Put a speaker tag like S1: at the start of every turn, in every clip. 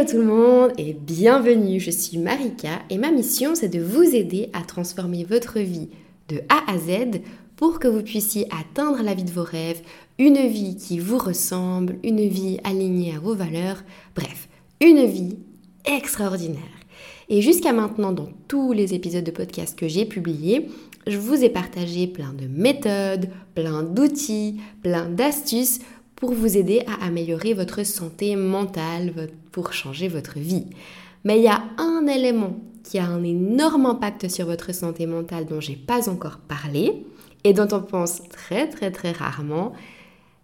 S1: Hello tout le monde et bienvenue, je suis Marika et ma mission c'est de vous aider à transformer votre vie de A à Z pour que vous puissiez atteindre la vie de vos rêves, une vie qui vous ressemble, une vie alignée à vos valeurs, bref, une vie extraordinaire. Et jusqu'à maintenant, dans tous les épisodes de podcast que j'ai publiés, je vous ai partagé plein de méthodes, plein d'outils, plein d'astuces pour vous aider à améliorer votre santé mentale, pour changer votre vie. Mais il y a un élément qui a un énorme impact sur votre santé mentale dont j'ai pas encore parlé et dont on pense très très très rarement.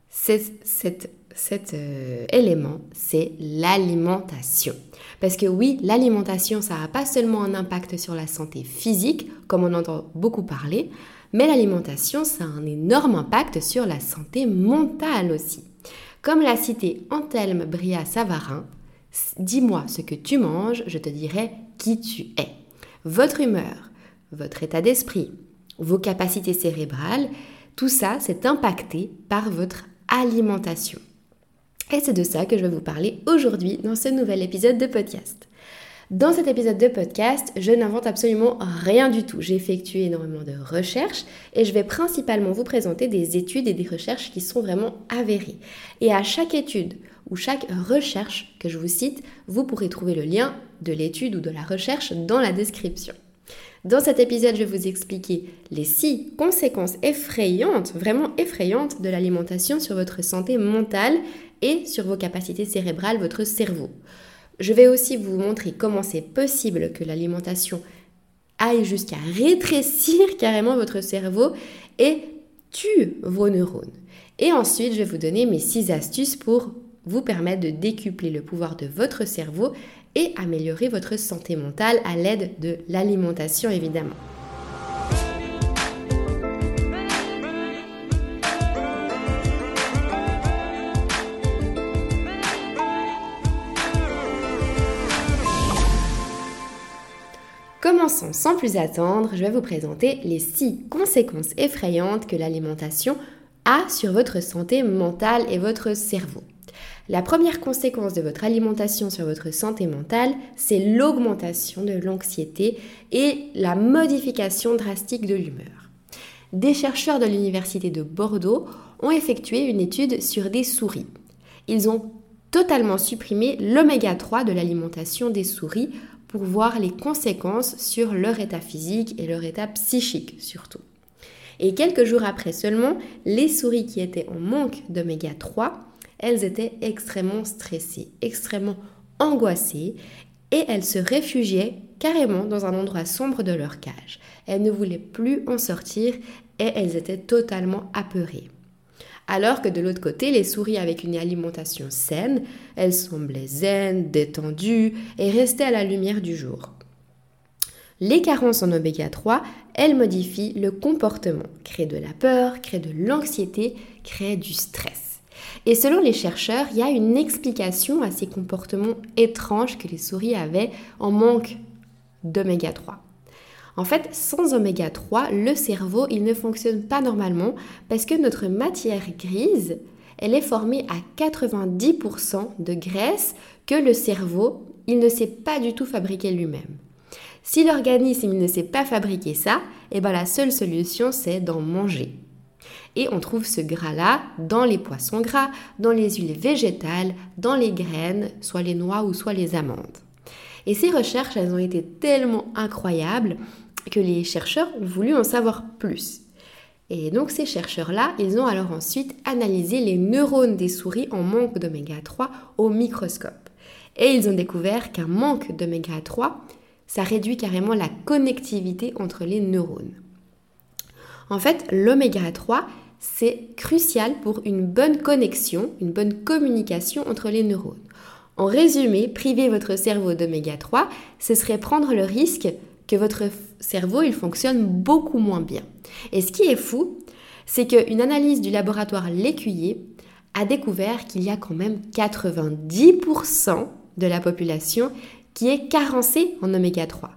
S1: Cet, euh, élément, c'est l'alimentation. Parce que oui, l'alimentation, ça n'a pas seulement un impact sur la santé physique, comme on entend beaucoup parler, mais l'alimentation, ça a un énorme impact sur la santé mentale aussi. Comme l'a cité Anthelme Bria Savarin, dis-moi ce que tu manges, je te dirai qui tu es. Votre humeur, votre état d'esprit, vos capacités cérébrales, tout ça, c'est impacté par votre alimentation. Et c'est de ça que je vais vous parler aujourd'hui dans ce nouvel épisode de podcast. Dans cet épisode de podcast, je n'invente absolument rien du tout. J'ai effectué énormément de recherches et je vais principalement vous présenter des études et des recherches qui sont vraiment avérées. Et à chaque étude ou chaque recherche que je vous cite, vous pourrez trouver le lien de l'étude ou de la recherche dans la description. Dans cet épisode, je vais vous expliquer les six conséquences effrayantes, vraiment effrayantes de l'alimentation sur votre santé mentale et sur vos capacités cérébrales, votre cerveau. Je vais aussi vous montrer comment c'est possible que l'alimentation aille jusqu'à rétrécir carrément votre cerveau et tue vos neurones. Et ensuite, je vais vous donner mes six astuces pour vous permettre de décupler le pouvoir de votre cerveau et améliorer votre santé mentale à l'aide de l'alimentation évidemment. Sans plus attendre, je vais vous présenter les 6 conséquences effrayantes que l'alimentation a sur votre santé mentale et votre cerveau. La première conséquence de votre alimentation sur votre santé mentale, c'est l'augmentation de l'anxiété et la modification drastique de l'humeur. Des chercheurs de l'Université de Bordeaux ont effectué une étude sur des souris. Ils ont totalement supprimé l'oméga 3 de l'alimentation des souris pour voir les conséquences sur leur état physique et leur état psychique surtout. Et quelques jours après seulement, les souris qui étaient en manque d'oméga 3, elles étaient extrêmement stressées, extrêmement angoissées et elles se réfugiaient carrément dans un endroit sombre de leur cage. Elles ne voulaient plus en sortir et elles étaient totalement apeurées. Alors que de l'autre côté, les souris avec une alimentation saine, elles semblaient zen, détendues et restaient à la lumière du jour. Les carences en oméga 3, elles modifient le comportement, créent de la peur, créent de l'anxiété, créent du stress. Et selon les chercheurs, il y a une explication à ces comportements étranges que les souris avaient en manque d'oméga 3. En fait, sans oméga 3, le cerveau, il ne fonctionne pas normalement parce que notre matière grise, elle est formée à 90% de graisse que le cerveau, il ne sait pas du tout fabriquer lui-même. Si l'organisme ne sait pas fabriquer ça, eh ben la seule solution c'est d'en manger. Et on trouve ce gras-là dans les poissons gras, dans les huiles végétales, dans les graines, soit les noix ou soit les amandes. Et ces recherches, elles ont été tellement incroyables que les chercheurs ont voulu en savoir plus. Et donc ces chercheurs-là, ils ont alors ensuite analysé les neurones des souris en manque d'oméga 3 au microscope. Et ils ont découvert qu'un manque d'oméga 3, ça réduit carrément la connectivité entre les neurones. En fait, l'oméga 3, c'est crucial pour une bonne connexion, une bonne communication entre les neurones. En résumé, priver votre cerveau d'oméga 3, ce serait prendre le risque que votre cerveau, il fonctionne beaucoup moins bien. Et ce qui est fou, c'est qu'une analyse du laboratoire L'Écuyer a découvert qu'il y a quand même 90% de la population qui est carencée en oméga 3.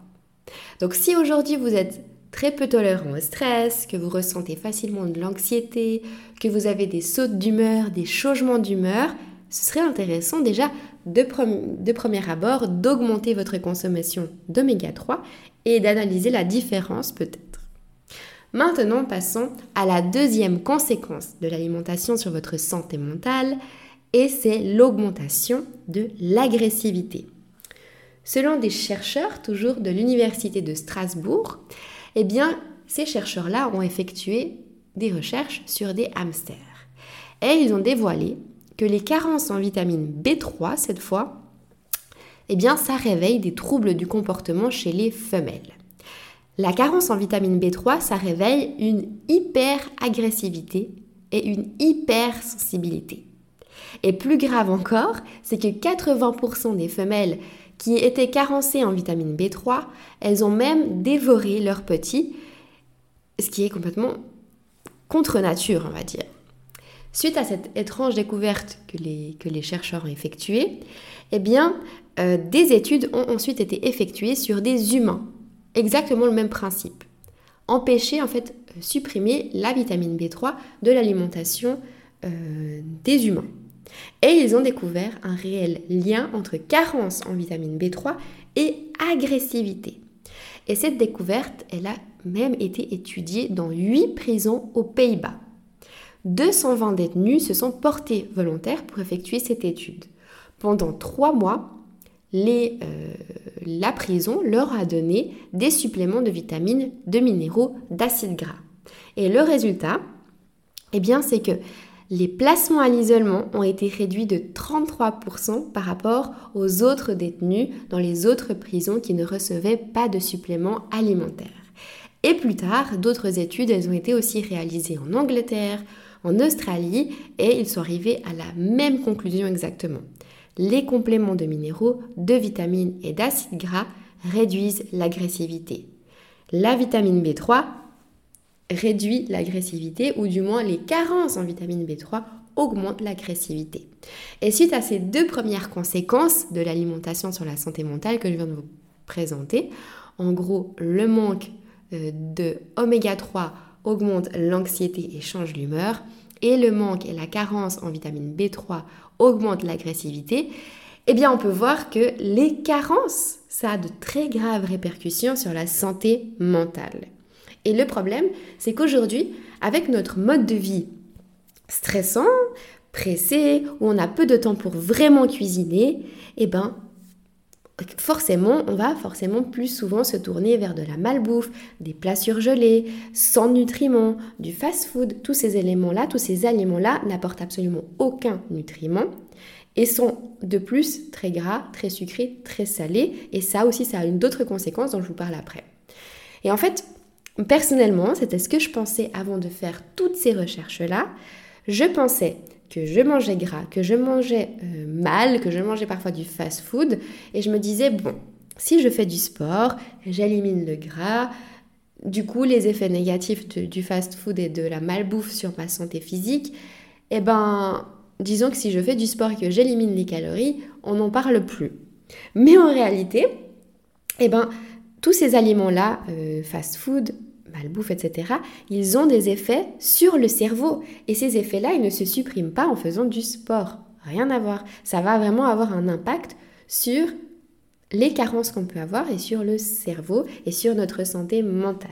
S1: Donc si aujourd'hui vous êtes très peu tolérant au stress, que vous ressentez facilement de l'anxiété, que vous avez des sautes d'humeur, des changements d'humeur, ce serait intéressant déjà de, de premier abord d'augmenter votre consommation d'oméga 3 et d'analyser la différence peut-être. Maintenant, passons à la deuxième conséquence de l'alimentation sur votre santé mentale, et c'est l'augmentation de l'agressivité. Selon des chercheurs, toujours de l'Université de Strasbourg, eh bien, ces chercheurs-là ont effectué des recherches sur des hamsters. Et ils ont dévoilé que les carences en vitamine B3, cette fois, eh bien, ça réveille des troubles du comportement chez les femelles. La carence en vitamine B3, ça réveille une hyper-agressivité et une hypersensibilité. Et plus grave encore, c'est que 80% des femelles qui étaient carencées en vitamine B3, elles ont même dévoré leurs petits, ce qui est complètement contre nature, on va dire. Suite à cette étrange découverte que les, que les chercheurs ont effectuée, eh bien, euh, des études ont ensuite été effectuées sur des humains. Exactement le même principe. Empêcher, en fait, euh, supprimer la vitamine B3 de l'alimentation euh, des humains. Et ils ont découvert un réel lien entre carence en vitamine B3 et agressivité. Et cette découverte, elle a même été étudiée dans 8 prisons aux Pays-Bas. 220 détenus se sont portés volontaires pour effectuer cette étude. Pendant 3 mois, euh, la prison leur a donné des suppléments de vitamines, de minéraux, d'acides gras. Et le résultat, eh bien, c'est que les placements à l'isolement ont été réduits de 33% par rapport aux autres détenus dans les autres prisons qui ne recevaient pas de suppléments alimentaires. Et plus tard, d'autres études elles ont été aussi réalisées en Angleterre, en Australie, et ils sont arrivés à la même conclusion exactement. Les compléments de minéraux, de vitamines et d'acides gras réduisent l'agressivité. La vitamine B3 réduit l'agressivité ou du moins les carences en vitamine B3 augmentent l'agressivité. Et suite à ces deux premières conséquences de l'alimentation sur la santé mentale que je viens de vous présenter, en gros le manque euh, de oméga 3 augmente l'anxiété et change l'humeur, et le manque et la carence en vitamine B3 augmentent l'agressivité, eh bien on peut voir que les carences, ça a de très graves répercussions sur la santé mentale. Et le problème, c'est qu'aujourd'hui, avec notre mode de vie stressant, pressé, où on a peu de temps pour vraiment cuisiner, eh ben, forcément, on va forcément plus souvent se tourner vers de la malbouffe, des plats surgelés, sans nutriments, du fast-food. Tous ces éléments-là, tous ces aliments-là n'apportent absolument aucun nutriment et sont de plus très gras, très sucrés, très salés. Et ça aussi, ça a une d'autres conséquences dont je vous parle après. Et en fait, Personnellement, c'était ce que je pensais avant de faire toutes ces recherches-là. Je pensais que je mangeais gras, que je mangeais euh, mal, que je mangeais parfois du fast-food. Et je me disais, bon, si je fais du sport, j'élimine le gras. Du coup, les effets négatifs du fast-food et de la malbouffe sur ma santé physique, eh ben, disons que si je fais du sport et que j'élimine les calories, on n'en parle plus. Mais en réalité, eh ben, tous ces aliments-là, euh, fast-food, malbouffe, etc., ils ont des effets sur le cerveau. Et ces effets-là, ils ne se suppriment pas en faisant du sport. Rien à voir. Ça va vraiment avoir un impact sur les carences qu'on peut avoir et sur le cerveau et sur notre santé mentale.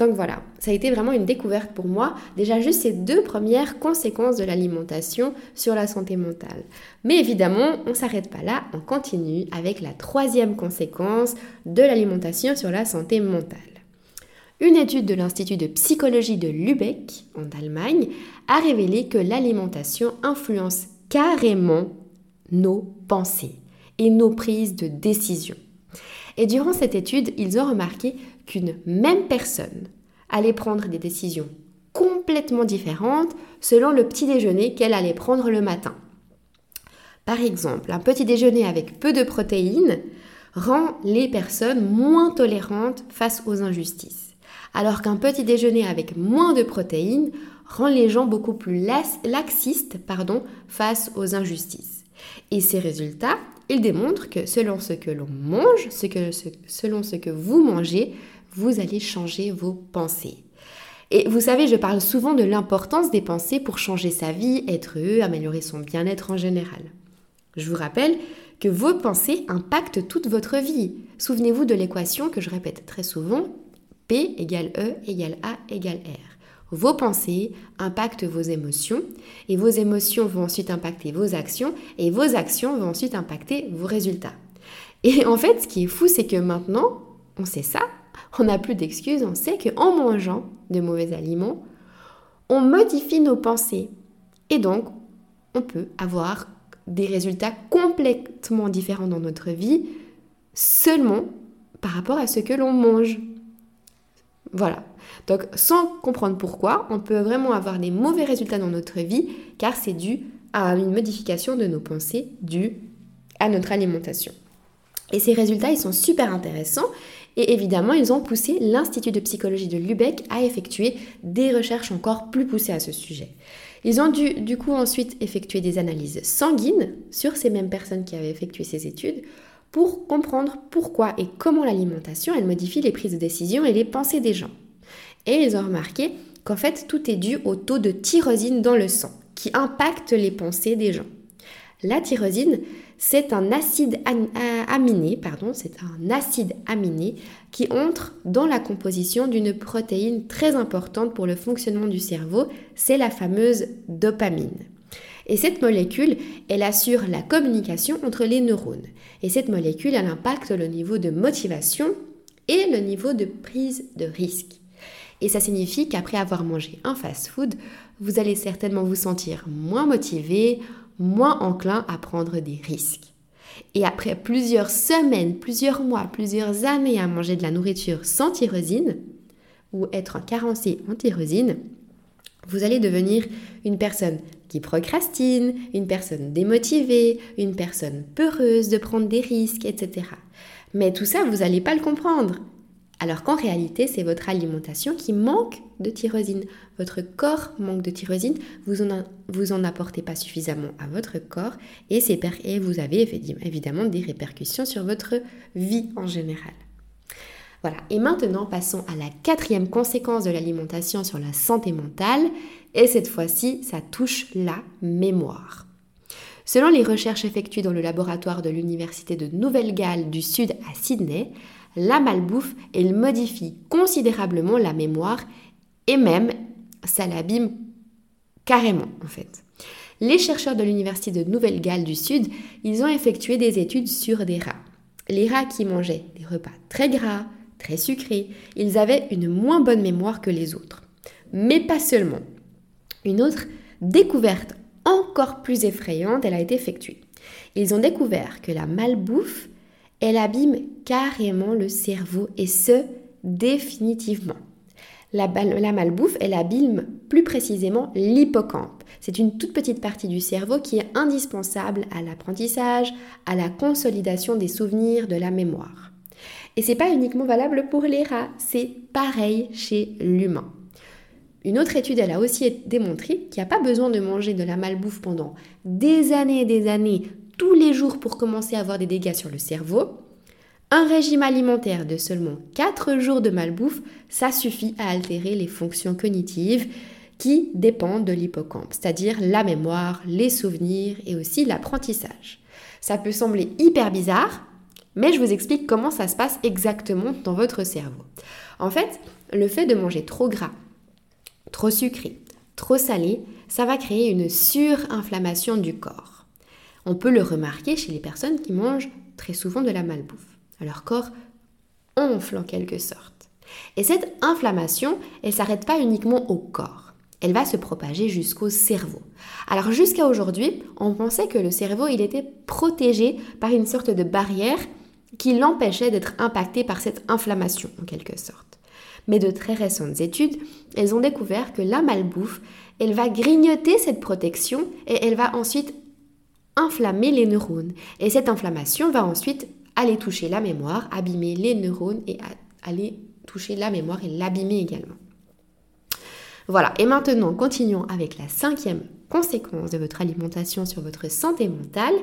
S1: Donc voilà, ça a été vraiment une découverte pour moi, déjà juste ces deux premières conséquences de l'alimentation sur la santé mentale. Mais évidemment, on ne s'arrête pas là, on continue avec la troisième conséquence de l'alimentation sur la santé mentale. Une étude de l'Institut de psychologie de Lübeck, en Allemagne, a révélé que l'alimentation influence carrément nos pensées et nos prises de décision. Et durant cette étude, ils ont remarqué qu'une même personne allait prendre des décisions complètement différentes selon le petit déjeuner qu'elle allait prendre le matin. Par exemple, un petit déjeuner avec peu de protéines rend les personnes moins tolérantes face aux injustices alors qu'un petit déjeuner avec moins de protéines rend les gens beaucoup plus laxistes face aux injustices. Et ces résultats, ils démontrent que selon ce que l'on mange, selon ce que vous mangez, vous allez changer vos pensées. Et vous savez, je parle souvent de l'importance des pensées pour changer sa vie, être heureux, améliorer son bien-être en général. Je vous rappelle que vos pensées impactent toute votre vie. Souvenez-vous de l'équation que je répète très souvent, P égale E égale A égale R. Vos pensées impactent vos émotions et vos émotions vont ensuite impacter vos actions et vos actions vont ensuite impacter vos résultats. Et en fait, ce qui est fou, c'est que maintenant, on sait ça, on n'a plus d'excuses, on sait qu'en mangeant de mauvais aliments, on modifie nos pensées. Et donc, on peut avoir des résultats complètement différents dans notre vie seulement par rapport à ce que l'on mange. Voilà. Donc sans comprendre pourquoi, on peut vraiment avoir des mauvais résultats dans notre vie car c'est dû à une modification de nos pensées due à notre alimentation. Et ces résultats, ils sont super intéressants et évidemment, ils ont poussé l'Institut de psychologie de Lübeck à effectuer des recherches encore plus poussées à ce sujet. Ils ont dû du coup ensuite effectuer des analyses sanguines sur ces mêmes personnes qui avaient effectué ces études pour comprendre pourquoi et comment l'alimentation elle modifie les prises de décision et les pensées des gens. Et ils ont remarqué qu'en fait tout est dû au taux de tyrosine dans le sang qui impacte les pensées des gens. La tyrosine, c'est un acide aminé, pardon, c'est un acide aminé qui entre dans la composition d'une protéine très importante pour le fonctionnement du cerveau, c'est la fameuse dopamine. Et cette molécule, elle assure la communication entre les neurones. Et cette molécule, elle impacte le niveau de motivation et le niveau de prise de risque. Et ça signifie qu'après avoir mangé un fast-food, vous allez certainement vous sentir moins motivé, moins enclin à prendre des risques. Et après plusieurs semaines, plusieurs mois, plusieurs années à manger de la nourriture sans tyrosine, ou être carencé en tyrosine, vous allez devenir une personne qui procrastine, une personne démotivée, une personne peureuse de prendre des risques, etc. Mais tout ça, vous n'allez pas le comprendre alors qu'en réalité, c'est votre alimentation qui manque de tyrosine. Votre corps manque de tyrosine, vous en, apportez pas suffisamment à votre corps et, et vous avez évidemment des répercussions sur votre vie en général. Voilà, et maintenant passons à la quatrième conséquence de l'alimentation sur la santé mentale, et cette fois-ci, ça touche la mémoire. Selon les recherches effectuées dans le laboratoire de l'Université de Nouvelle-Galles du Sud à Sydney, la malbouffe, elle modifie considérablement la mémoire et même ça l'abîme carrément en fait. Les chercheurs de l'Université de Nouvelle-Galles du Sud, ils ont effectué des études sur des rats. Les rats qui mangeaient des repas très gras, très sucrés, ils avaient une moins bonne mémoire que les autres. Mais pas seulement. Une autre découverte encore plus effrayante, elle a été effectuée. Ils ont découvert que la malbouffe elle abîme carrément le cerveau et ce, définitivement. La, la, malbouffe, elle abîme plus précisément l'hippocampe. C'est une toute petite partie du cerveau qui est indispensable à l'apprentissage, à la consolidation des souvenirs, de la mémoire. Et c'est pas uniquement valable pour les rats, c'est pareil chez l'humain. Une autre étude, elle a aussi démontré qu'il n'y a pas besoin de manger de la malbouffe pendant des années et des années tous les jours pour commencer à avoir des dégâts sur le cerveau, un régime alimentaire de seulement 4 jours de malbouffe, ça suffit à altérer les fonctions cognitives qui dépendent de l'hippocampe, c'est-à-dire la mémoire, les souvenirs et aussi l'apprentissage. Ça peut sembler hyper bizarre, mais je vous explique comment ça se passe exactement dans votre cerveau. En fait, le fait de manger trop gras, trop sucré, trop salé, ça va créer une surinflammation du corps. On peut le remarquer chez les personnes qui mangent très souvent de la malbouffe. Leur corps enfle en quelque sorte. Et cette inflammation, elle ne s'arrête pas uniquement au corps. Elle va se propager jusqu'au cerveau. Alors jusqu'à aujourd'hui, on pensait que le cerveau, il était protégé par une sorte de barrière qui l'empêchait d'être impacté par cette inflammation en quelque sorte. Mais de très récentes études, elles ont découvert que la malbouffe, elle va grignoter cette protection et elle va ensuite inflammer les neurones. Et cette inflammation va ensuite aller toucher la mémoire, abîmer les neurones et aller toucher la mémoire et l'abîmer également. Voilà, et maintenant continuons avec la cinquième conséquence de votre alimentation sur votre santé mentale,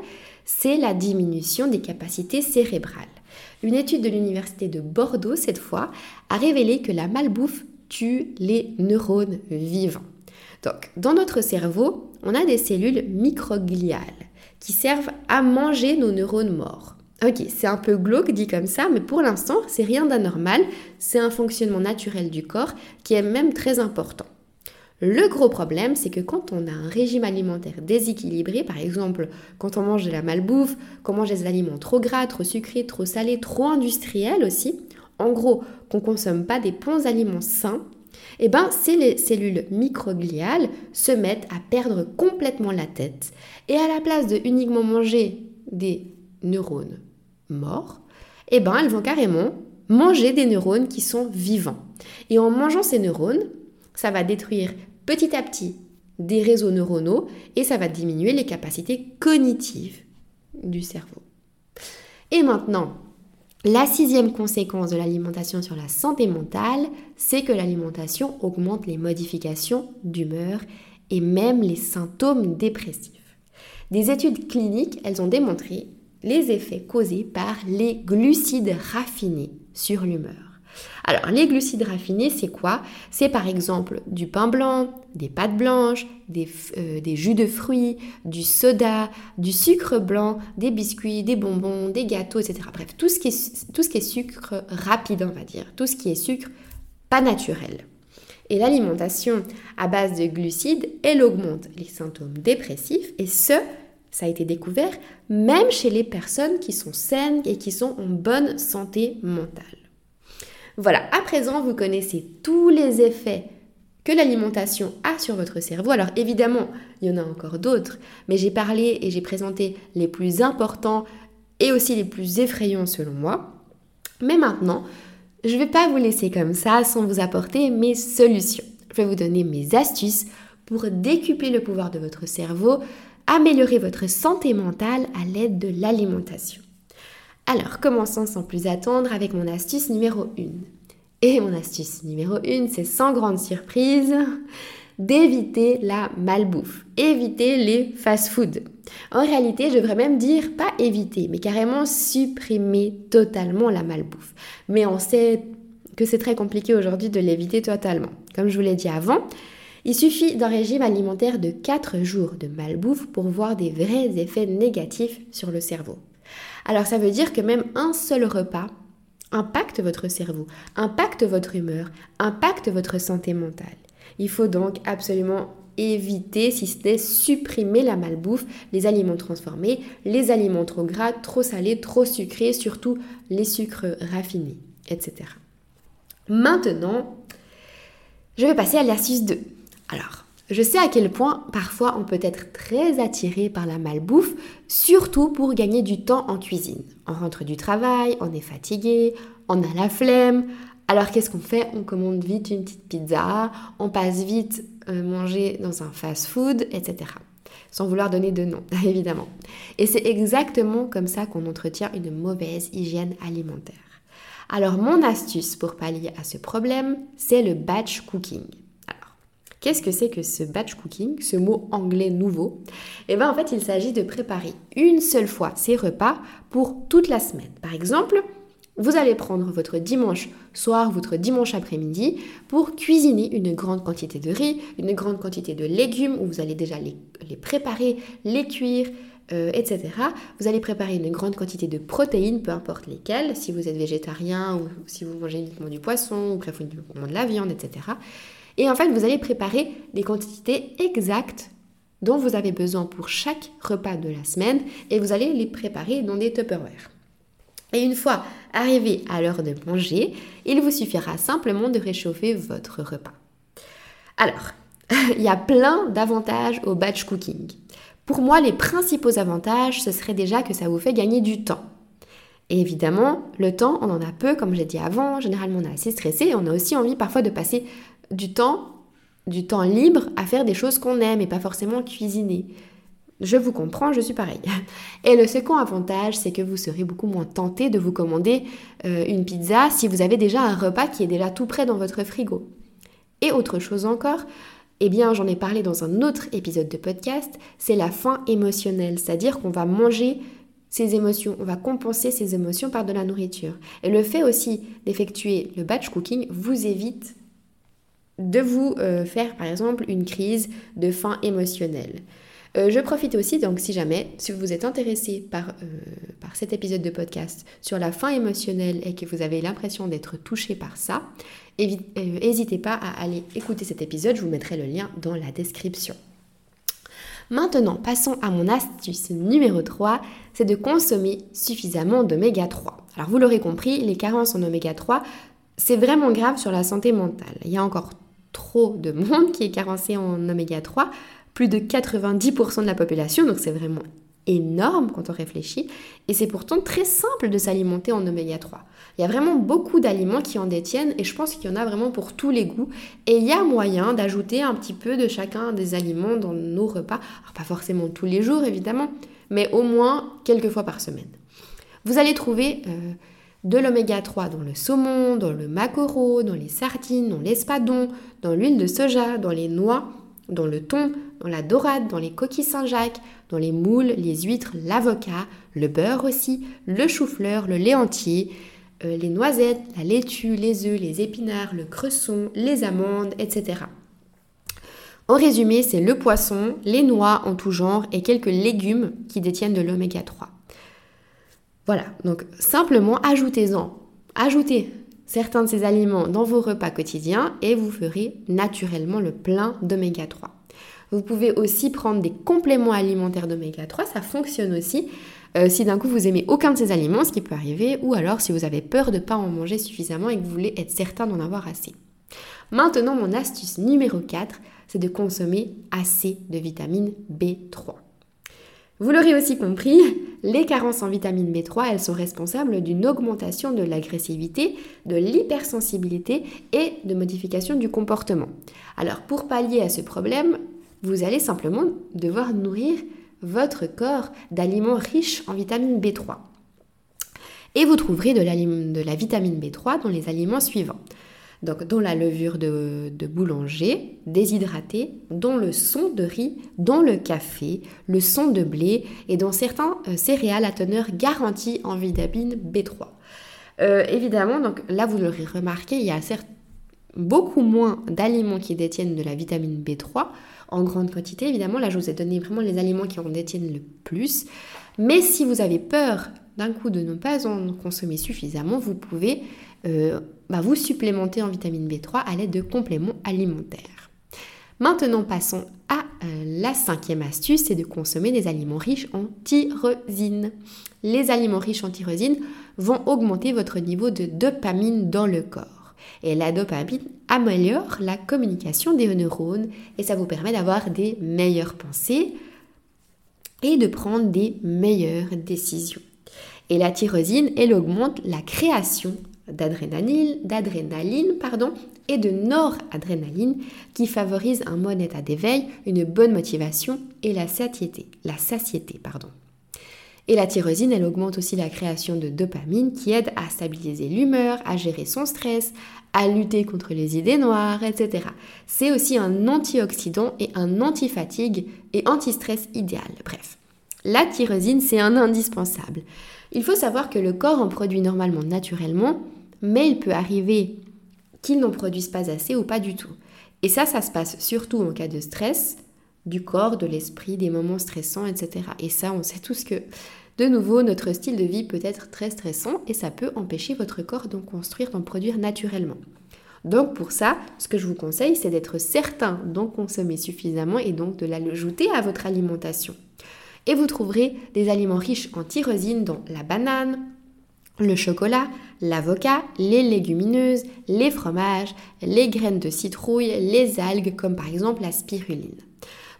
S1: c'est la diminution des capacités cérébrales. Une étude de l'université de Bordeaux, cette fois, a révélé que la malbouffe tue les neurones vivants. Donc, dans notre cerveau, on a des cellules microgliales qui servent à manger nos neurones morts. Ok, c'est un peu glauque dit comme ça, mais pour l'instant, c'est rien d'anormal, c'est un fonctionnement naturel du corps qui est même très important. Le gros problème, c'est que quand on a un régime alimentaire déséquilibré, par exemple quand on mange de la malbouffe, qu'on mange des aliments trop gras, trop sucrés, trop salés, trop industriels aussi, en gros qu'on consomme pas des bons aliments sains, eh ben, ces cellules microgliales se mettent à perdre complètement la tête et à la place de uniquement manger des neurones morts, eh ben, elles vont carrément manger des neurones qui sont vivants. Et en mangeant ces neurones, ça va détruire petit à petit des réseaux neuronaux et ça va diminuer les capacités cognitives du cerveau. Et maintenant, la sixième conséquence de l'alimentation sur la santé mentale, c'est que l'alimentation augmente les modifications d'humeur et même les symptômes dépressifs. Des études cliniques, elles ont démontré les effets causés par les glucides raffinés sur l'humeur. Alors, les glucides raffinés, c'est quoi? C'est par exemple du pain blanc, des pâtes blanches, euh, des, jus de fruits, du soda, du sucre blanc, des biscuits, des bonbons, des gâteaux, etc. Bref, tout ce qui est, tout ce qui est sucre rapide, on va dire. Tout ce qui est sucre pas naturel. Et l'alimentation à base de glucides, elle augmente les symptômes dépressifs et ce, ça a été découvert même chez les personnes qui sont saines et qui sont en bonne santé mentale. Voilà, à présent, vous connaissez tous les effets que l'alimentation a sur votre cerveau. Alors évidemment, il y en a encore d'autres, mais j'ai parlé et j'ai présenté les plus importants et aussi les plus effrayants selon moi. Mais maintenant, je ne vais pas vous laisser comme ça sans vous apporter mes solutions. Je vais vous donner mes astuces pour décupler le pouvoir de votre cerveau, améliorer votre santé mentale à l'aide de l'alimentation. Alors, commençons sans plus attendre avec mon astuce numéro 1. Et mon astuce numéro 1, c'est sans grande surprise, d'éviter la malbouffe, éviter les fast-foods. En réalité, je devrais même dire pas éviter, mais carrément supprimer totalement la malbouffe. Mais on sait que c'est très compliqué aujourd'hui de l'éviter totalement. Comme je vous l'ai dit avant, il suffit d'un régime alimentaire de 4 jours de malbouffe pour voir des vrais effets négatifs sur le cerveau. Alors ça veut dire que même un seul repas impacte votre cerveau, impacte votre humeur, impacte votre santé mentale. Il faut donc absolument éviter, si ce n'est supprimer la malbouffe, les aliments transformés, les aliments trop gras, trop salés, trop sucrés, surtout les sucres raffinés, etc. Maintenant, je vais passer à l'astuce 2. Alors, je sais à quel point parfois on peut être très attiré par la malbouffe, surtout pour gagner du temps en cuisine. On rentre du travail, on est fatigué, on a la flemme. Alors qu'est-ce qu'on fait? On commande vite une petite pizza, on passe vite euh, manger dans un fast-food, etc. Sans vouloir donner de nom, évidemment. Et c'est exactement comme ça qu'on entretient une mauvaise hygiène alimentaire. Alors mon astuce pour pallier à ce problème, c'est le batch cooking. Qu'est-ce que c'est que ce batch cooking, ce mot anglais nouveau? Eh bien en fait il s'agit de préparer une seule fois ces repas pour toute la semaine. Par exemple, vous allez prendre votre dimanche soir, votre dimanche après-midi pour cuisiner une grande quantité de riz, une grande quantité de légumes où vous allez déjà les, préparer, les cuire, euh, etc. Vous allez préparer une grande quantité de protéines, peu importe lesquelles, si vous êtes végétarien ou si vous mangez uniquement du poisson ou bref uniquement de la viande, etc. Et en fait, vous allez préparer des quantités exactes dont vous avez besoin pour chaque repas de la semaine et vous allez les préparer dans des Tupperware. Et une fois arrivé à l'heure de manger, il vous suffira simplement de réchauffer votre repas. Alors, il y a plein d'avantages au batch cooking. Pour moi, les principaux avantages, ce serait déjà que ça vous fait gagner du temps. Et évidemment, le temps, on en a peu, comme j'ai dit avant, généralement on est assez stressé on a aussi envie parfois de passer du temps, du temps libre à faire des choses qu'on aime et pas forcément cuisiner. Je vous comprends, je suis pareil. Et le second avantage, c'est que vous serez beaucoup moins tenté de vous commander euh, une pizza si vous avez déjà un repas qui est déjà tout prêt dans votre frigo. Et autre chose encore, eh bien j'en ai parlé dans un autre épisode de podcast, c'est la faim émotionnelle, c'est-à-dire qu'on va manger ses émotions, on va compenser ses émotions par de la nourriture. Et le fait aussi d'effectuer le batch cooking vous évite de vous euh, faire par exemple une crise de faim émotionnelle. Euh, je profite aussi, donc si jamais, si vous êtes intéressé par, euh, par cet épisode de podcast sur la fin émotionnelle et que vous avez l'impression d'être touché par ça, n'hésitez pas à aller écouter cet épisode, je vous mettrai le lien dans la description. Maintenant, passons à mon astuce numéro 3, c'est de consommer suffisamment d'oméga 3. Alors vous l'aurez compris, les carences en oméga 3, c'est vraiment grave sur la santé mentale. Il y a encore trop de monde qui est carencé en oméga 3, plus de 90% de la population, donc c'est vraiment énorme quand on réfléchit, et c'est pourtant très simple de s'alimenter en oméga 3. Il y a vraiment beaucoup d'aliments qui en détiennent et je pense qu'il y en a vraiment pour tous les goûts. Et il y a moyen d'ajouter un petit peu de chacun des aliments dans nos repas. Pas forcément tous les jours évidemment, mais au moins quelques fois par semaine. Vous allez trouver euh, de l'oméga 3 dans le saumon, dans le maquereau, dans les sardines, dans l'espadon, dans l'huile de soja, dans les noix, dans le thon, dans la dorade, dans les coquilles Saint-Jacques, dans les moules, les huîtres, l'avocat, le beurre aussi, le chou-fleur, le lait entier, euh, les noisettes, la laitue, les œufs, les épinards, le cresson, les amandes, etc. En résumé, c'est le poisson, les noix en tout genre et quelques légumes qui détiennent de l'oméga 3. Voilà, donc simplement ajoutez-en, ajoutez certains de ces aliments dans vos repas quotidiens et vous ferez naturellement le plein d'oméga 3. Vous pouvez aussi prendre des compléments alimentaires d'oméga 3, ça fonctionne aussi. Euh, si d'un coup vous aimez aucun de ces aliments, ce qui peut arriver, ou alors si vous avez peur de ne pas en manger suffisamment et que vous voulez être certain d'en avoir assez. Maintenant, mon astuce numéro 4, c'est de consommer assez de vitamine B3. Vous l'aurez aussi compris, les carences en vitamine B3, elles sont responsables d'une augmentation de l'agressivité, de l'hypersensibilité et de modification du comportement. Alors pour pallier à ce problème, vous allez simplement devoir nourrir votre corps d'aliments riches en vitamine B3. Et vous trouverez de la, vitamine B3 dans les aliments suivants. Donc dans la levure de, boulanger déshydratée, dans le son de riz, dans le café, le son de blé et dans certains euh, céréales à teneur garantie en vitamine B3. Euh, évidemment, donc là vous l'aurez remarqué, il y a certes beaucoup moins d'aliments qui détiennent de la vitamine B3 en grande quantité. Évidemment, là, je vous ai donné vraiment les aliments qui en détiennent le plus. Mais si vous avez peur d'un coup de ne pas en consommer suffisamment, vous pouvez euh, bah, vous supplémenter en vitamine B3 à l'aide de compléments alimentaires. Maintenant, passons à euh, la cinquième astuce, c'est de consommer des aliments riches en tyrosine. Les aliments riches en tyrosine vont augmenter votre niveau de dopamine dans le corps. Et la dopamine améliore la communication des neurones et ça vous permet d'avoir des meilleures pensées et de prendre des meilleures décisions. Et la tyrosine, elle augmente la création d'adrénaline, et de noradrénaline qui favorise un bon état d'éveil, une bonne motivation et la satiété, la satiété pardon. Et la tyrosine, elle augmente aussi la création de dopamine qui aide à stabiliser l'humeur, à gérer son stress, à lutter contre les idées noires, etc. C'est aussi un antioxydant et un antifatigue et anti-stress idéal. Bref, la tyrosine, c'est un indispensable. Il faut savoir que le corps en produit normalement naturellement, mais il peut arriver qu'il n'en produise pas assez ou pas du tout. Et ça, ça se passe surtout en cas de stress, du corps, de l'esprit, des moments stressants, etc. Et ça, on sait tous que, de nouveau, notre style de vie peut être très stressant et ça peut empêcher votre corps d'en construire, d'en produire naturellement. Donc pour ça, ce que je vous conseille, c'est d'être certain d'en consommer suffisamment et donc de l'ajouter à votre alimentation. Et vous trouverez des aliments riches en tyrosine dans la banane, le chocolat, l'avocat, les légumineuses, les fromages, les graines de citrouille, les algues comme par exemple la spiruline.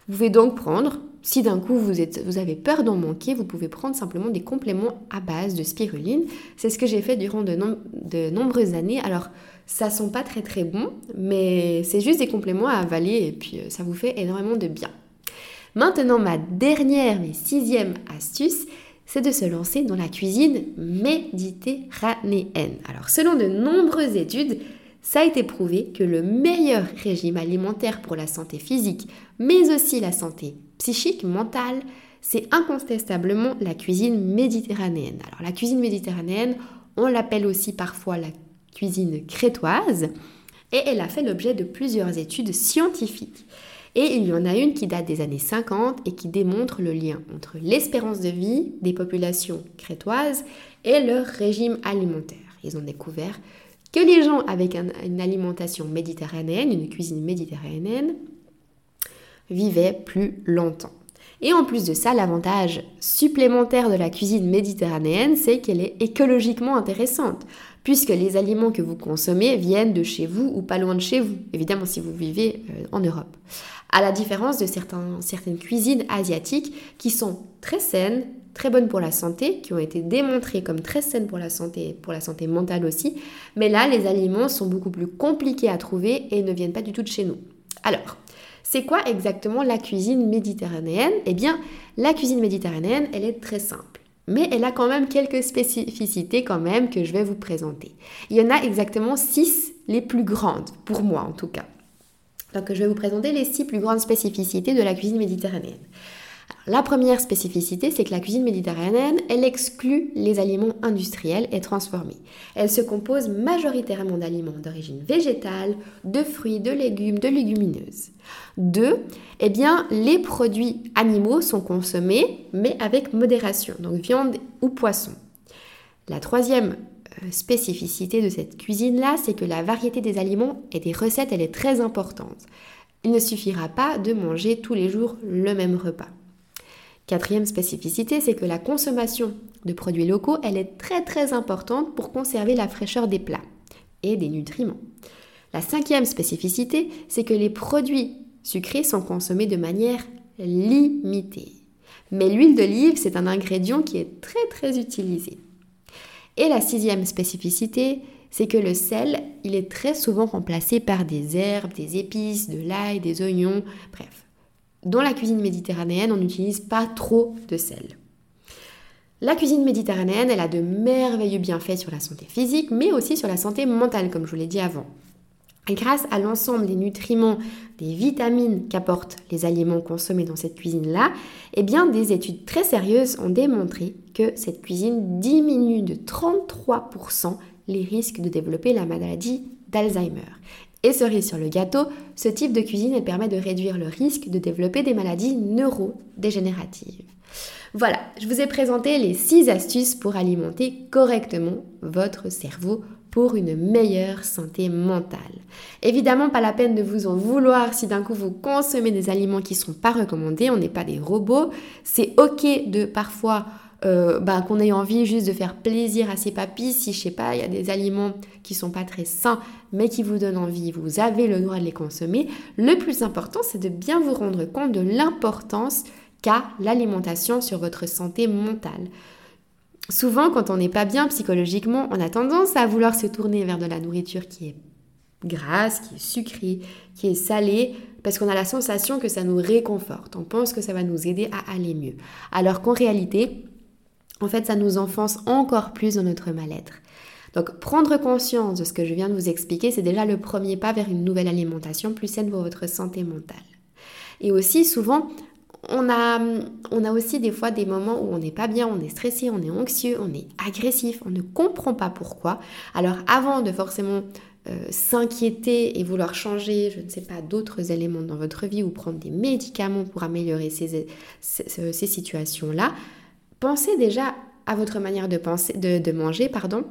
S1: Vous pouvez donc prendre, si d'un coup vous, avez peur d'en manquer, vous pouvez prendre simplement des compléments à base de spiruline. C'est ce que j'ai fait durant de, de, nombreuses années. Alors, ça sent pas très très bon, mais c'est juste des compléments à avaler et puis euh, ça vous fait énormément de bien. Maintenant, ma dernière, mais sixième astuce, c'est de se lancer dans la cuisine méditerranéenne. Alors, selon de nombreuses études, ça a été prouvé que le meilleur régime alimentaire pour la santé physique, mais aussi la santé psychique, mentale, c'est incontestablement la cuisine méditerranéenne. Alors la cuisine méditerranéenne, on l'appelle aussi parfois la cuisine crétoise, et elle a fait l'objet de plusieurs études scientifiques. Et il y en a une qui date des années 50 et qui démontre le lien entre l'espérance de vie des populations crétoises et leur régime alimentaire. Ils ont découvert que les gens avec une alimentation méditerranéenne, une cuisine méditerranéenne, vivaient plus longtemps. Et en plus de ça, l'avantage supplémentaire de la cuisine méditerranéenne, c'est qu'elle est écologiquement intéressante, puisque les aliments que vous consommez viennent de chez vous ou pas loin de chez vous, évidemment si vous vivez euh, en Europe. À la différence de certaines cuisines asiatiques qui sont très saines, très bonnes pour la santé, qui ont été démontrées comme très saines pour la santé, pour la santé mentale aussi, mais là, les aliments sont beaucoup plus compliqués à trouver et ne viennent pas du tout de chez nous. Alors, c'est quoi exactement la cuisine méditerranéenne? Eh bien, la cuisine méditerranéenne, elle est très simple. Mais elle a quand même quelques spécificités quand même que je vais vous présenter. Il y en a exactement six les plus grandes, pour moi en tout cas. Donc je vais vous présenter les six plus grandes spécificités de la cuisine méditerranéenne la première spécificité, c'est que la cuisine méditerranéenne, elle exclut les aliments industriels et transformés. Elle se compose majoritairement d'aliments d'origine végétale, de fruits, de légumes, de légumineuses. Deux, eh bien, les produits animaux sont consommés, mais avec modération, donc viande ou poisson. La troisième euh, spécificité de cette cuisine-là, c'est que la variété des aliments et des recettes, elle est très importante. Il ne suffira pas de manger tous les jours le même repas. Quatrième spécificité, c'est que la consommation de produits locaux, elle est très très importante pour conserver la fraîcheur des plats et des nutriments. La cinquième spécificité, c'est que les produits sucrés sont consommés de manière limitée. Mais l'huile d'olive, c'est un ingrédient qui est très très utilisé. Et la sixième spécificité, c'est que le sel, il est très souvent remplacé par des herbes, des épices, de l'ail, des oignons, bref, dans la cuisine méditerranéenne, on n'utilise pas trop de sel. La cuisine méditerranéenne, elle a de merveilleux bienfaits sur la santé physique, mais aussi sur la santé mentale, comme je vous l'ai dit avant. Grâce à l'ensemble des nutriments, des vitamines qu'apportent les aliments consommés dans cette cuisine-là, eh bien, des études très sérieuses ont démontré que cette cuisine diminue de 33% les risques de développer la maladie d'Alzheimer. Et cerise sur le gâteau, ce type de cuisine permet de réduire le risque de développer des maladies neurodégénératives. Voilà, je vous ai présenté les 6 astuces pour alimenter correctement votre cerveau pour une meilleure santé mentale. Évidemment, pas la peine de vous en vouloir si d'un coup vous consommez des aliments qui ne sont pas recommandés, on n'est pas des robots. C'est ok de parfois euh, bah, qu'on ait envie juste de faire plaisir à ses papis, si je sais pas, il y a des aliments qui sont pas très sains, mais qui vous donnent envie, vous avez le droit de les consommer. Le plus important, c'est de bien vous rendre compte de l'importance qu'a l'alimentation sur votre santé mentale. Souvent, quand on n'est pas bien psychologiquement, on a tendance à vouloir se tourner vers de la nourriture qui est grasse, qui est sucrée, qui est salée, parce qu'on a la sensation que ça nous réconforte. On pense que ça va nous aider à aller mieux. Alors qu'en réalité, en fait, ça nous enfonce encore plus dans notre mal-être. Donc, prendre conscience de ce que je viens de vous expliquer, c'est déjà le premier pas vers une nouvelle alimentation plus saine pour votre santé mentale. Et aussi, souvent, on a, on a aussi des fois des moments où on n'est pas bien, on est stressé, on est anxieux, on est agressif, on ne comprend pas pourquoi. Alors, avant de forcément euh, s'inquiéter et vouloir changer, je ne sais pas, d'autres éléments dans votre vie ou prendre des médicaments pour améliorer ces, ces, ces situations-là, pensez déjà à votre manière de, manger, pardon,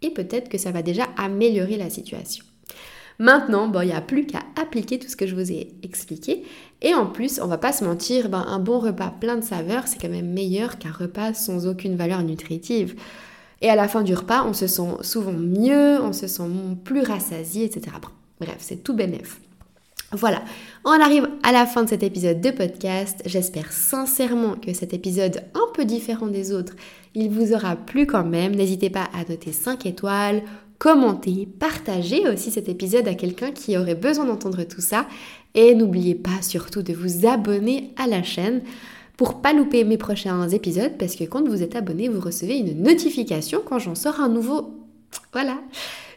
S1: et peut-être que ça va déjà améliorer la situation. Maintenant, il n'y a plus qu'à appliquer tout ce que je vous ai expliqué. Et en plus, on va pas se mentir, ben, un bon repas plein de saveurs, c'est quand même meilleur qu'un repas sans aucune valeur nutritive. Et à la fin du repas, on se sent souvent mieux, on se sent plus rassasié, etc. Bref, c'est tout bénéf. Voilà, on arrive à la fin de cet épisode de podcast. J'espère sincèrement que cet épisode un peu différent des autres, il vous aura plu quand même. N'hésitez pas à noter 5 étoiles, commenter, partager aussi cet épisode à quelqu'un qui aurait besoin d'entendre tout ça. Et n'oubliez pas surtout de vous abonner à la chaîne pour pas louper mes prochains épisodes parce que quand vous êtes abonné, vous recevez une notification quand j'en sors un nouveau. Voilà.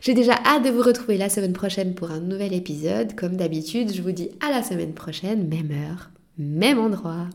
S1: J'ai déjà hâte de vous retrouver la semaine prochaine pour un nouvel épisode. Comme d'habitude, je vous dis à la semaine prochaine, même heure, même endroit.